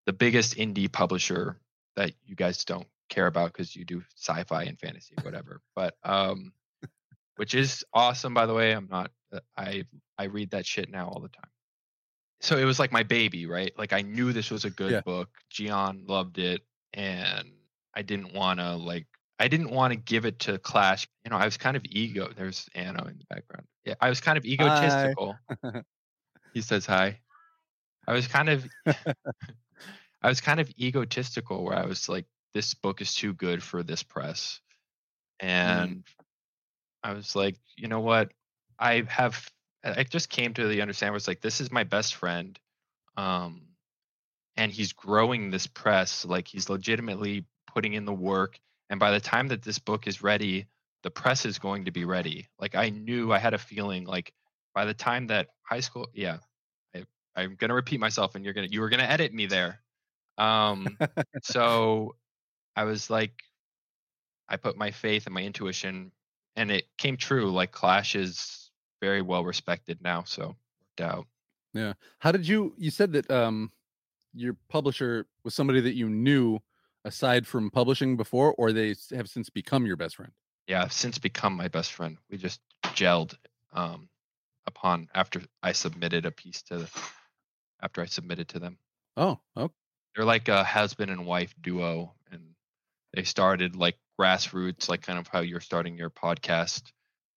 the biggest indie publisher that you guys don't care about because you do sci-fi and fantasy, whatever. but um, which is awesome, by the way. I'm not. uh, I I read that shit now all the time. So it was like my baby, right? Like I knew this was a good Yeah. book. Gian loved it, and I didn't want to like. I didn't want to give it to Clash. You know, I was kind of ego. There's Anno in the background. Yeah, I was kind of egotistical. he says hi. I was kind of I was kind of egotistical where I was like, this book is too good for this press. And I was like, you know what? I have I just came to the understanding was like, this is my best friend. Um and he's growing this press, like he's legitimately putting in the work. And by the time that this book is ready, the press is going to be ready. Like I knew I had a feeling like by the time that high school, yeah, I, I'm gonna repeat myself, and you're gonna you were gonna edit me there. Um, so I was like, I put my faith and my intuition, and it came true. Like Clash is very well respected now, so worked out. Yeah. How did you you said that um your publisher was somebody that you knew aside from publishing before or they have since become your best friend? Yeah, I've since become my best friend. We just gelled um, upon after I submitted a piece to after I submitted to them. Oh, okay. they're like a husband and wife duo and they started like grassroots like kind of how you're starting your podcast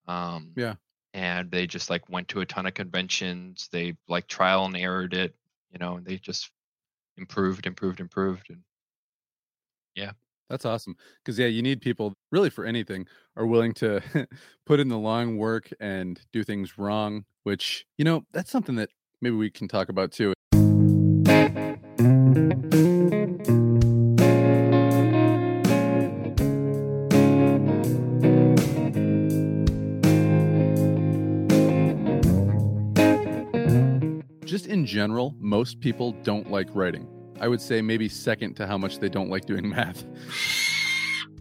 um Yeah. and they just like went to a ton of conventions they like trial and errored it you know and they just improved improved improved and yeah. That's awesome. Cuz yeah, you need people really for anything are willing to put in the long work and do things wrong, which, you know, that's something that maybe we can talk about too. General, most people don't like writing. I would say maybe second to how much they don't like doing math.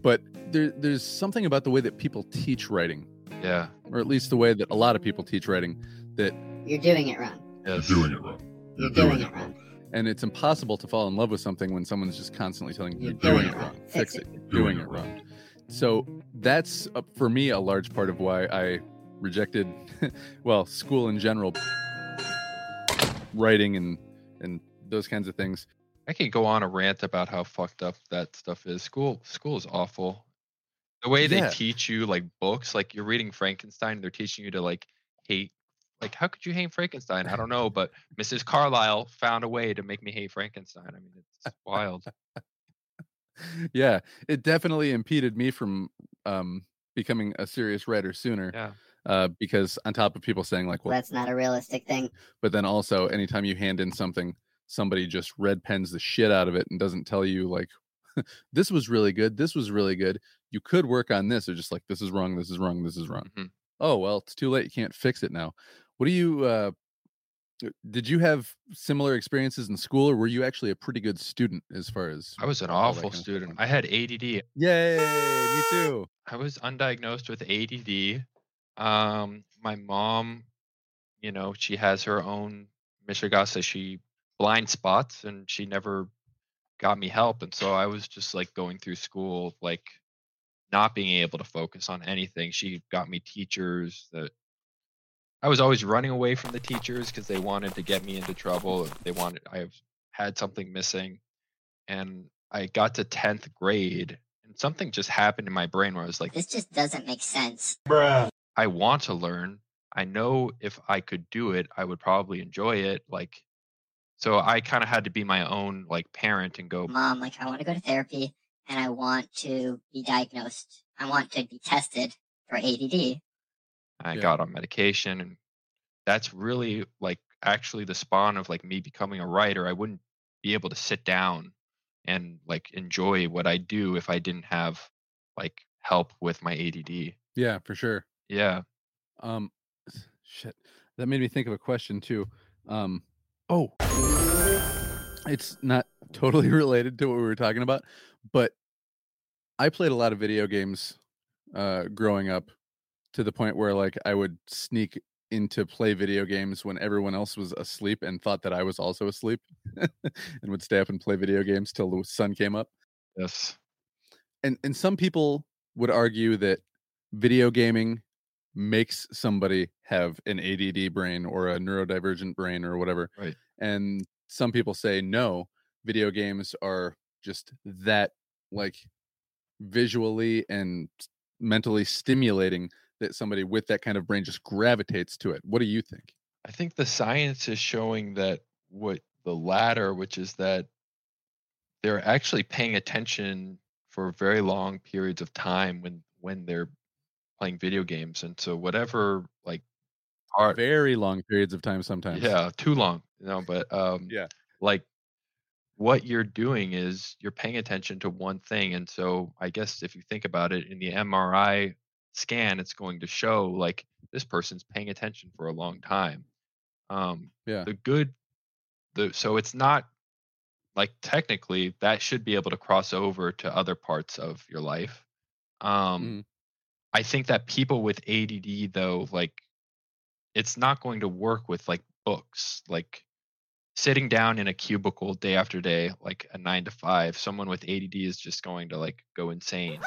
But there, there's something about the way that people teach writing, yeah or at least the way that a lot of people teach writing, that You're doing it wrong. yes. You're doing it wrong. You're doing it wrong. and it's impossible to fall in love with something when someone's just constantly telling you You're you're doing doing it it wrong, wrong. fix Fix it, it. you're doing it wrong. So that's uh, for me a large part of why I rejected, well, school in general, writing and and those kinds of things. i could go on a rant about how fucked up that stuff is school school is awful the way they Yeah. teach you like books like you're reading frankenstein they're teaching you to like hate like how could you hate frankenstein i don't know but mrs carlisle found a way to make me hate frankenstein i mean it's wild yeah, it definitely impeded me from um, becoming a serious writer sooner. yeah Uh, because on top of people saying like, well, That's not a realistic thing. but then also anytime you hand in something, somebody just red pens the shit out of it and doesn't tell you like, this was really good, this was really good. You could work on this. Or just like, this is wrong, this is wrong, this is wrong. Mhm. Oh well, it's too late. You can't fix it now. What do you? uh Did you have similar experiences in school, or were you actually a pretty good student as far as? I was an awful kind of stuff student. I had ADD. Yay! Me too. I was undiagnosed with ADD. Um, my mom, you know, she has her own Michigasa. She blind spots, and she never got me help. And so I was just like going through school, like not being able to focus on anything. She got me teachers that I was always running away from the teachers because they wanted to get me into trouble. They wanted I had something missing, and I got to tenth grade, and something just happened in my brain where I was like, This just doesn't make sense. I want to learn. I know if I could do it, I would probably enjoy it. Like, so I kind of had to be my own like parent and go, Mom, like, I want to go to therapy and I want to be diagnosed. I want to be tested for ADD. I Yeah. got on medication, and that's really like actually the spawn of like me becoming a writer. I wouldn't be able to sit down and like enjoy what I do if I didn't have like help with my ADD. Yeah, for sure. Yeah. Um, shit. That made me think of a question too. Um, oh, it's not totally related to what we were talking about, but I played a lot of video games uh, growing up to the point where like I would sneak into play video games when everyone else was asleep and thought that I was also asleep and would stay up and play video games till the sun came up Yes. and and some people would argue that video gaming makes somebody have an ADD brain or a neurodivergent brain or whatever. Right. And some people say no, video games are just that like visually and mentally stimulating that somebody with that kind of brain just gravitates to it. What do you think? I think the science is showing that what the latter, which is that they're actually paying attention for very long periods of time when when they're playing video games, and so whatever like art, Very long periods of time sometimes. yeah, too long, you know. But um, Yeah. like what you're doing is you're paying attention to one thing, and so I guess if you think about it, in the MRI scan, it's going to show like this person's paying attention for a long time. Um, Yeah. the good the so it's not like technically that should be able to cross over to other parts of your life um Mhm. I think that people with add though like it's not going to work with like books like sitting down in a cubicle day after day like a 9 to 5 someone with add is just going to like go insane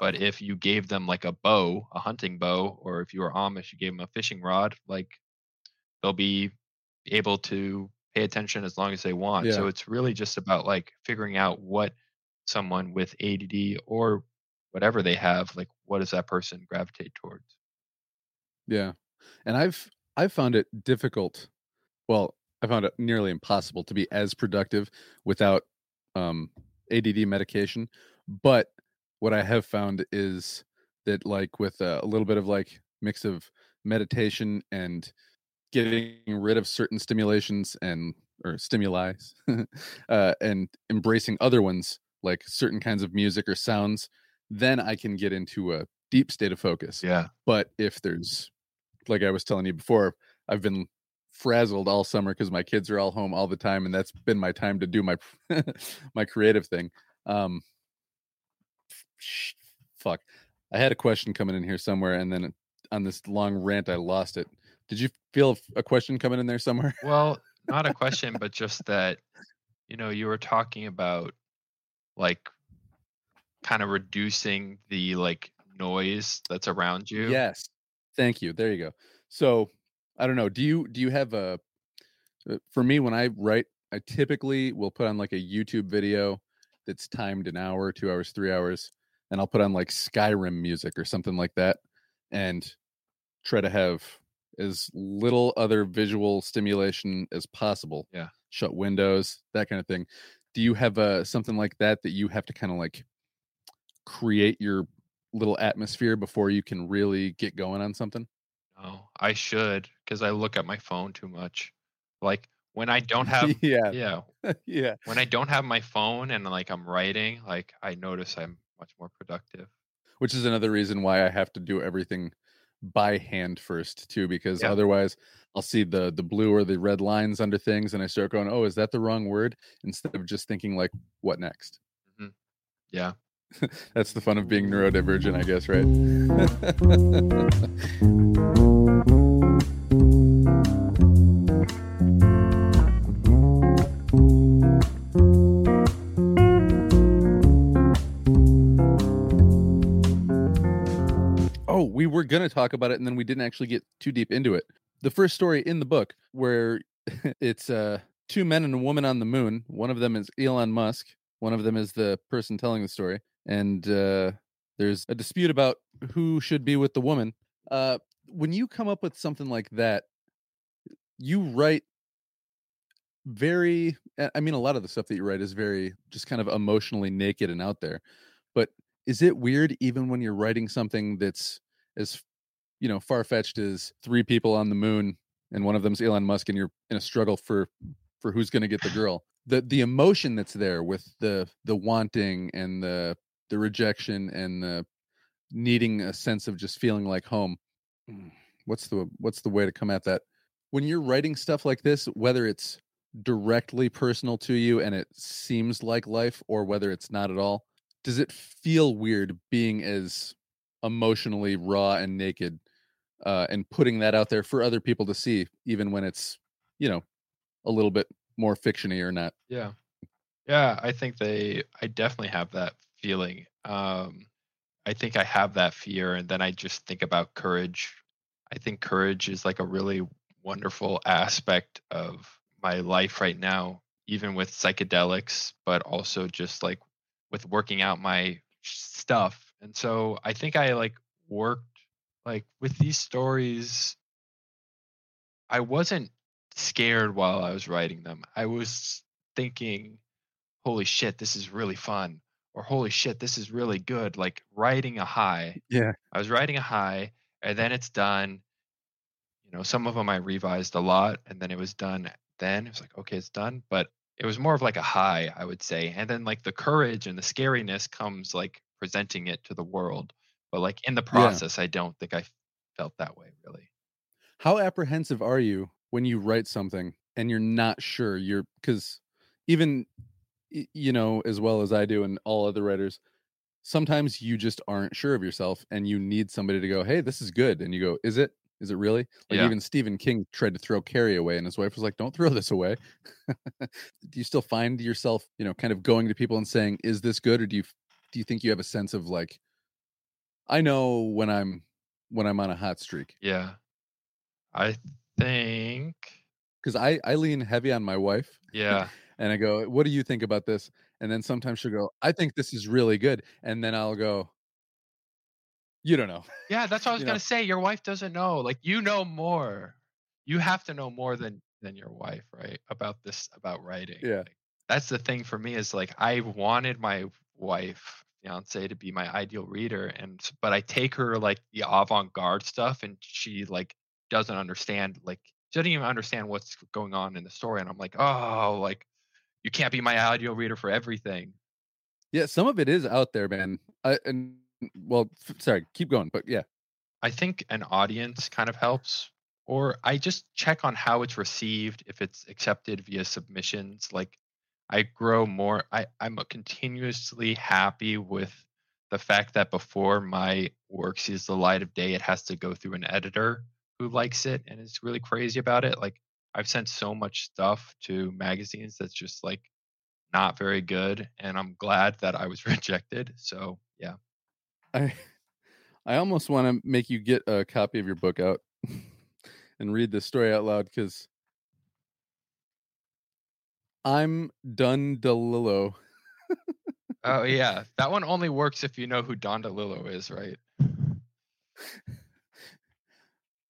but if you gave them like a bow a hunting bow or if you were amish you gave them a fishing rod like they'll be able to pay attention as long as they want. So it's really just about like figuring out what someone with ADD or whatever they have, like what does that person gravitate towards? Yeah. And I've I've found it difficult. Well, I found it nearly impossible to be as productive without um ADD medication. But what I have found is that like with a, a little bit of like mix of meditation and getting rid of certain stimulations and or stimuli uh, and embracing other ones like certain kinds of music or sounds then i can get into a deep state of focus. Yeah. but if there's like i was telling you before i've been frazzled all summer because my kids are all home all the time and that's been my time to do my my creative thing. Um fuck. I had a question coming in here somewhere and then on this long rant i lost it. Did you feel a question coming in there somewhere? Well, not a question, but just that, you know, you were talking about like kind of reducing the like noise that's around you. Yes. Thank you. There you go. So, I don't know. Do you do you have a uh, for me when I write, I typically will put on like a YouTube video that's timed an hour, 2 hours, 3 hours, and I'll put on like Skyrim music or something like that and try to have as little other visual stimulation as possible. Yeah. Shut windows, that kind of thing. Do you have a something like that that you have to kind of like create your little atmosphere before you can really get going on something? No, I should because I look at my phone too much. Like when I don't have, yeah, yeah, yeah. when I don't have my phone and like I'm writing, like I notice I'm much more productive. Which is another reason why I have to do everything by hand first too, because Yeah. otherwise I'll see the the blue or the red lines under things, and I start going, "Oh, is that the wrong word?" Instead of just thinking like, "What next?" Mm-hmm. Yeah. That's the fun of being neurodivergent, I guess, right? oh, we were going to talk about it and then we didn't actually get too deep into it. The first story in the book where it's uh two men and a woman on the moon. One of them is Elon Musk, one of them is the person telling the story, and uh there's a dispute about who should be with the woman. Uh when you come up with something like that, you write very I mean a lot of the stuff that you write is very just kind of emotionally naked and out there. But is it weird even when you're writing something that's as you know far-fetched as three people on the moon and one of them's Elon Musk and you're in a struggle for for who's going to get the girl. The the emotion that's there with the the wanting and the the rejection and the needing a sense of just feeling like home. Mm, What's the what's the way to come at that? When you're writing stuff like this, whether it's directly personal to you and it seems like life or whether it's not at all, does it feel weird being as emotionally raw and naked uh, and putting that out there for other people to see, even when it's, you know, a little bit more fictiony or not? Yeah. Yeah, I think they I definitely have that feeling. Um I think I have that fear and then I just think about courage. I think courage is like a really wonderful aspect of my life right now, even with psychedelics, but also just like with working out my stuff. And so I think I like worked like with these stories I wasn't scared while I was writing them. I was thinking, holy shit, this is really fun. Or holy shit, this is really good. Like riding a high. Yeah. I was riding a high and then it's done. You know, some of them I revised a lot and then it was done then. It was like, okay, it's done. But it was more of like a high, I would say. And then like the courage and the scariness comes like presenting it to the world. But like in the process, I don't think I felt that way really. How apprehensive are you when you write something and you're not sure? You're because even you know as well as I do and all other writers, sometimes you just aren't sure of yourself and you need somebody to go, "Hey, this is good," and you go, "Is it? Is it really?" Like Yeah. even Stephen King tried to throw Carrie away, and his wife was like, "Don't throw this away." do you still find yourself, you know, kind of going to people and saying, "Is this good?" Or do you do you think you have a sense of like, I know when I'm when I'm on a hot streak Yeah. I think because I I lean heavy on my wife yeah. And I go, "What do you think about this?" And then sometimes she'll go, "I think this is really good," and then I'll go, "You don't know." Yeah, that's what I was gonna know. say. Your wife doesn't know. Like you know more. You have to know more than than your wife, right? About this about writing. Yeah. Like, that's the thing for me is like I wanted my wife, fiance, to be my ideal reader, and but I take her like the avant-garde stuff, and she like doesn't understand. Like she doesn't even understand what's going on in the story, and I'm like, oh, like you can't be my audio reader for everything. Yeah, some of it is out there, man. I, and well, f- sorry, keep going, but yeah, I think an audience kind of helps, or I just check on how it's received, if it's accepted via submissions. Like I grow more, I, I'm continuously happy with the fact that before my work sees the light of day, it has to go through an editor who likes it and is really crazy about it. Like I've sent so much stuff to magazines that's just like not very good, and I'm glad that I was rejected. So yeah. I I almost want to make you get a copy of your book out and read this story out loud because I'm Don DeLillo. Oh yeah, that one only works if you know who Don DeLillo is, right?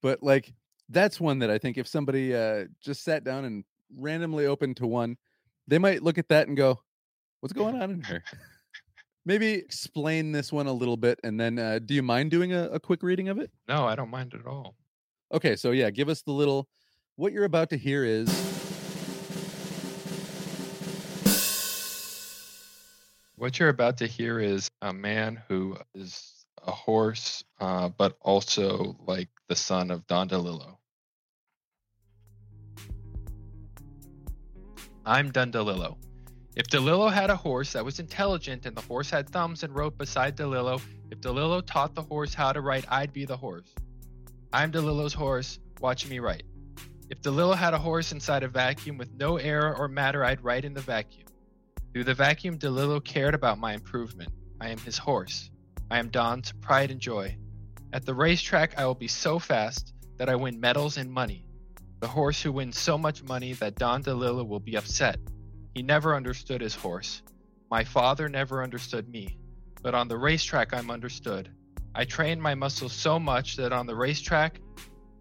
but like that's one that I think if somebody uh just sat down and randomly opened to one, they might look at that and go, "What's going on in here?" maybe explain this one a little bit, and then uh, do you mind doing a, a quick reading of it? No, I don't mind at all. Okay, so yeah, give us the little. What you're about to hear is. What you're about to hear is a man who is a horse, uh, but also like the son of Don DeLillo. I'm Don DeLillo. If DeLillo had a horse that was intelligent and the horse had thumbs and wrote beside DeLillo, if DeLillo taught the horse how to write, I'd be the horse. I'm DeLillo's horse, watch me write. If DeLillo had a horse inside a vacuum with no air or matter, I'd write in the vacuum. Through the vacuum, DeLillo cared about my improvement. I am his horse. I am Don's pride and joy. At the racetrack, I will be so fast that I win medals and money. The horse who wins so much money that Don DeLillo will be upset. He never understood his horse. My father never understood me. But on the racetrack, I'm understood. I train my muscles so much that on the racetrack,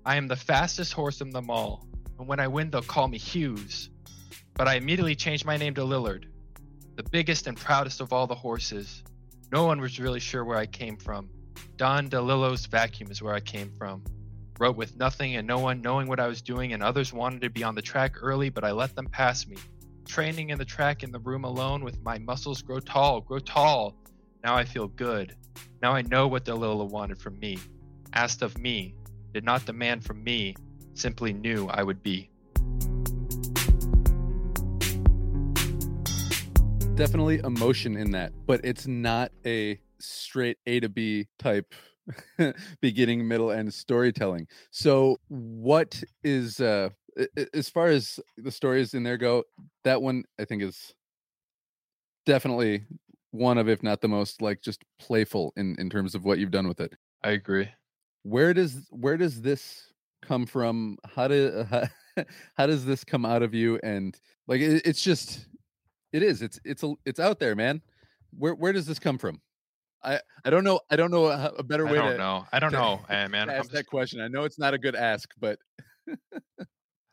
I am the fastest horse of them all. And when I win, they'll call me Hughes. But I immediately changed my name to Lillard, the biggest and proudest of all the horses. No one was really sure where I came from. Don DeLillo's vacuum is where I came from. Wrote with nothing and no one knowing what I was doing, and others wanted to be on the track early, but I let them pass me. Training in the track in the room alone with my muscles grow tall, grow tall. Now I feel good. Now I know what DeLillo wanted from me. Asked of me, did not demand from me, simply knew I would be. definitely emotion in that, but it's not a straight A to B type beginning, middle, and storytelling. So, what is uh as far as the stories in there go? That one I think is definitely one of, if not the most, like just playful in in terms of what you've done with it. I agree. Where does where does this come from? How do how, how does this come out of you? And like it, it's just it is it's it's a, it's out there, man. Where where does this come from? I I don't know. I don't know a, a better I way don't to, know. I don't to- know, eh, man. ask that question. I know it's not a good ask, but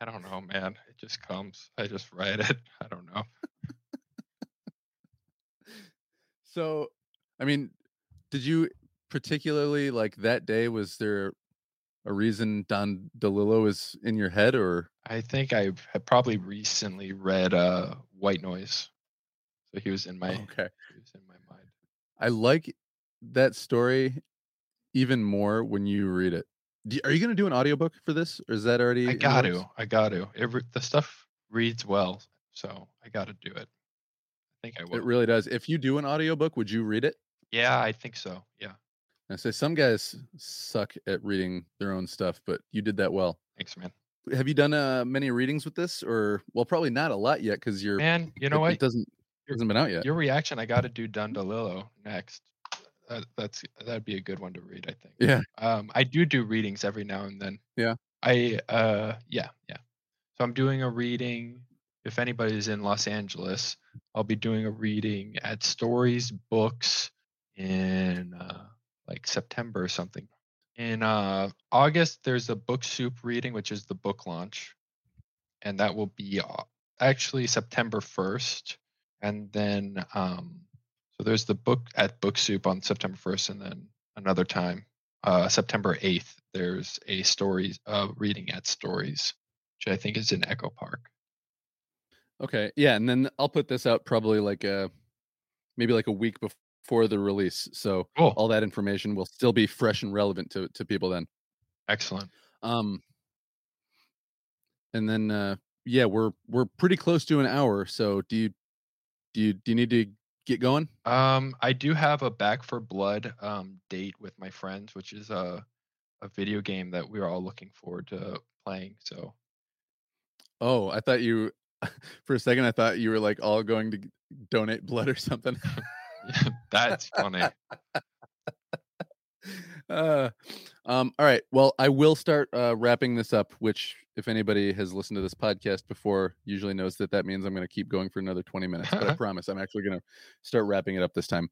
I don't know, man. It just comes. I just write it. I don't know. so I mean, did you particularly like that day? Was there a reason Don DeLillo is in your head, or I think I probably recently read uh White Noise. So he was in my okay? he was in. I like that story even more when you read it. Do, are you going to do an audiobook for this, or is that already? I got to. I got to. Re- the stuff reads well, so I got to do it. I think I will. It really does. If you do an audiobook, would you read it? yeah, I think so. Yeah. I say some guys suck at reading their own stuff, but you did that well. Thanks, man. Have you done uh, many readings with this, or well, probably not a lot yet because you're. Man, you know it, what? It doesn't hasn't been out yet. Your reaction, I got to do Don DeLillo next. That, that's that'd be a good one to read, I think. Yeah. Um, I do do readings every now and then. Yeah. I uh yeah yeah. So I'm doing a reading. If anybody's in Los Angeles, I'll be doing a reading at Stories Books in uh, like September or something. In uh, August, there's a book soup reading, which is the book launch, and that will be uh, actually September 1st. And then um, so there's the book at Book Soup on September 1st, and then another time, uh, September 8th, there's a stories uh, reading at Stories, which I think is in Echo Park. Okay, yeah, and then I'll put this out probably like a maybe like a week before the release, so Cool. all that information will still be fresh and relevant to to people then. Excellent. Um, and then uh, yeah, we're we're pretty close to an hour. So do you do you do you need to get going? Um, I do have a Back 4 Blood um, date with my friends, which is a a video game that we're all looking forward to playing. So Oh, I thought you for a second I thought you were like all going to donate blood or something. that's funny. uh, um, all right. Well, I will start uh, wrapping this up. Which, if anybody has listened to this podcast before, usually knows that that means I'm going to keep going for another 20 minutes. But I promise, I'm actually going to start wrapping it up this time.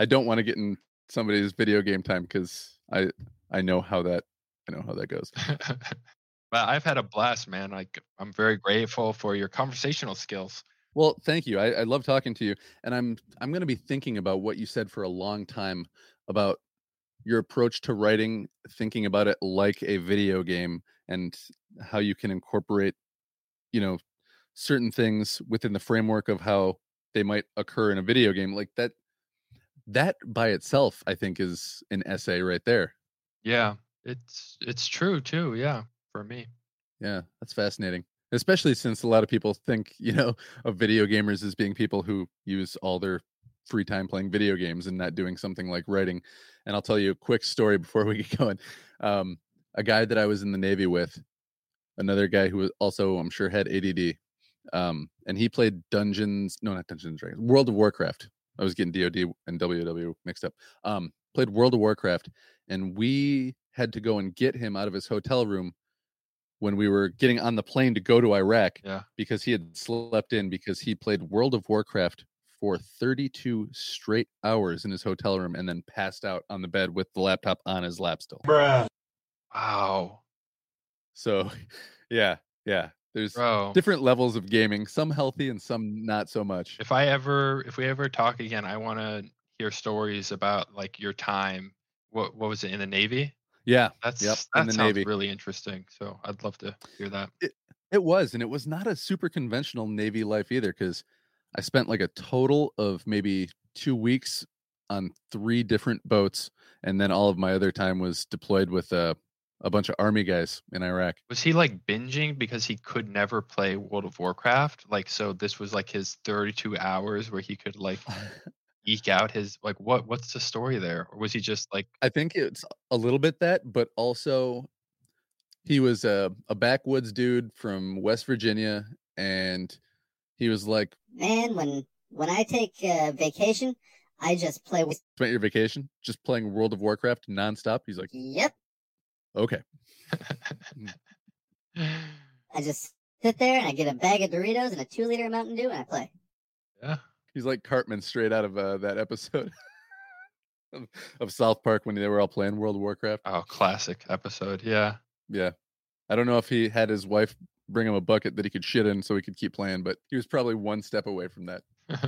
I don't want to get in somebody's video game time because I I know how that I know how that goes. but I've had a blast, man. Like I'm very grateful for your conversational skills. Well, thank you. I, I love talking to you, and I'm I'm going to be thinking about what you said for a long time about your approach to writing, thinking about it like a video game, and how you can incorporate, you know, certain things within the framework of how they might occur in a video game. Like that, that by itself, I think, is an essay right there. Yeah, it's it's true too. Yeah, for me. Yeah, that's fascinating. Especially since a lot of people think, you know, of video gamers as being people who use all their free time playing video games and not doing something like writing. And I'll tell you a quick story before we get going. Um, a guy that I was in the Navy with, another guy who was also, I'm sure, had ADD. Um, and he played Dungeons, no, not Dungeons Dragons, World of Warcraft. I was getting DoD and WW mixed up. Um, played World of Warcraft, and we had to go and get him out of his hotel room when we were getting on the plane to go to Iraq Yeah. because he had slept in because he played World of Warcraft for 32 straight hours in his hotel room and then passed out on the bed with the laptop on his lap still. Bruh. Wow, So, yeah, yeah. There's bro. different levels of gaming, some healthy and some not so much. If I ever, if we ever talk again, I want to hear stories about like your time. What what was it in the Navy? Yeah, That's Yep, that in the sounds Navy. really interesting. So I'd love to hear that. it was. And it was not a super conventional Navy life either because I spent like a total of maybe two weeks on three different boats. And then all of my other time was deployed with uh, a bunch of Army guys in Iraq. Was he like binging because he could never play World of Warcraft? Like, so this was like his 32 hours where he could like eke out his like what? What's the story there? Or was he just like I think it's a little bit that, but also he was a, a backwoods dude from West Virginia, and he was like, Man, when when I take uh, vacation, I just play with. "Spent your vacation just playing World of Warcraft nonstop." He's like, Yep, "Okay, I just sit there and I get a bag of Doritos and a two liter Mountain Dew and I play. yeah. he's like Cartman straight out of uh, that episode of, of South Park when they were all playing World of Warcraft." Oh, classic episode. Yeah. Yeah, I don't know if he had his wife bring him a bucket that he could shit in so he could keep playing, but he was probably one step away from that. oh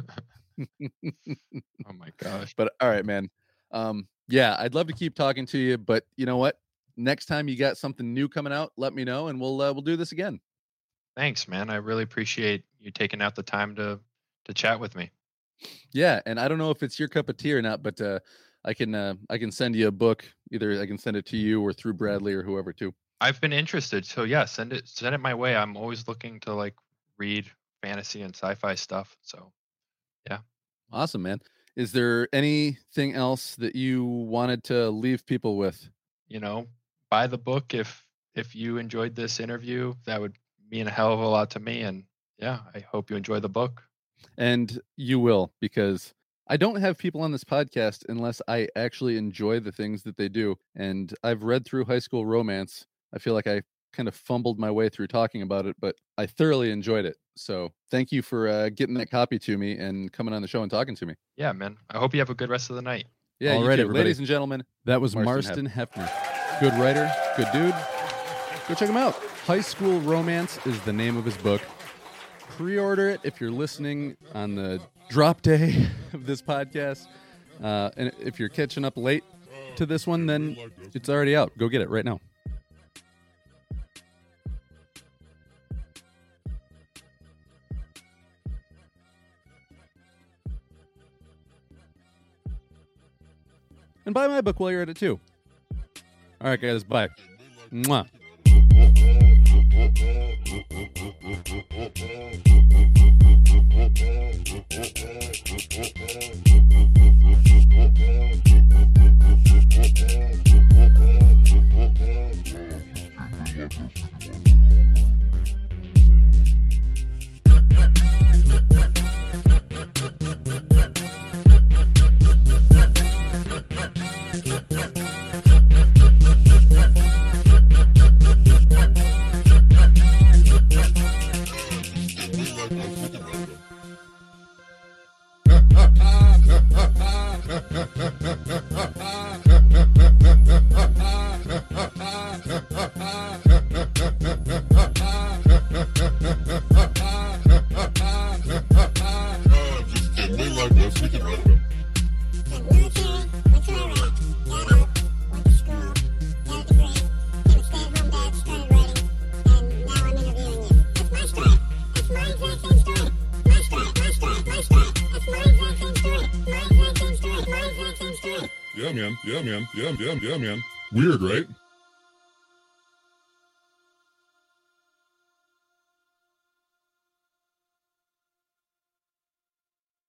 my gosh. But all right, man. Um, yeah, I'd love to keep talking to you, but you know what? Next time you got something new coming out, let me know, and we'll uh, we'll do this again. Thanks, man. I really appreciate you taking out the time to to chat with me. Yeah, and I don't know if it's your cup of tea or not, but uh, I can uh, I can send you a book. Either I can send it to you or through Bradley or whoever too. I've been interested, so yeah, send it send it my way. I'm always looking to like read fantasy and sci-fi stuff. So yeah, Awesome, man. Is there anything else that you wanted to leave people with? you know, buy the book if if you enjoyed this interview. That would mean a hell of a lot to me. And yeah, I hope you enjoy the book. And you will, because I don't have people on this podcast unless I actually enjoy the things that they do. And I've read through high school romance. I feel like I kind of fumbled my way through talking about it, but I thoroughly enjoyed it. So thank you for uh, getting that copy to me and coming on the show and talking to me. Yeah, man. I hope you have a good rest of the night. Yeah, All you right, too. everybody. ladies and gentlemen. That was Marston Marston Hefner. Good writer, good dude. Go check him out. High School Romance is the name of his book. Pre order it if you're listening on the drop day of this podcast. Uh, and if you're catching up late to this one, then it's already out. Go get it right now. And buy my book while you're at it too. All right, guys, bye. Mwah. Ha ha man. Yeah, yeah, yeah, man. Weird, right?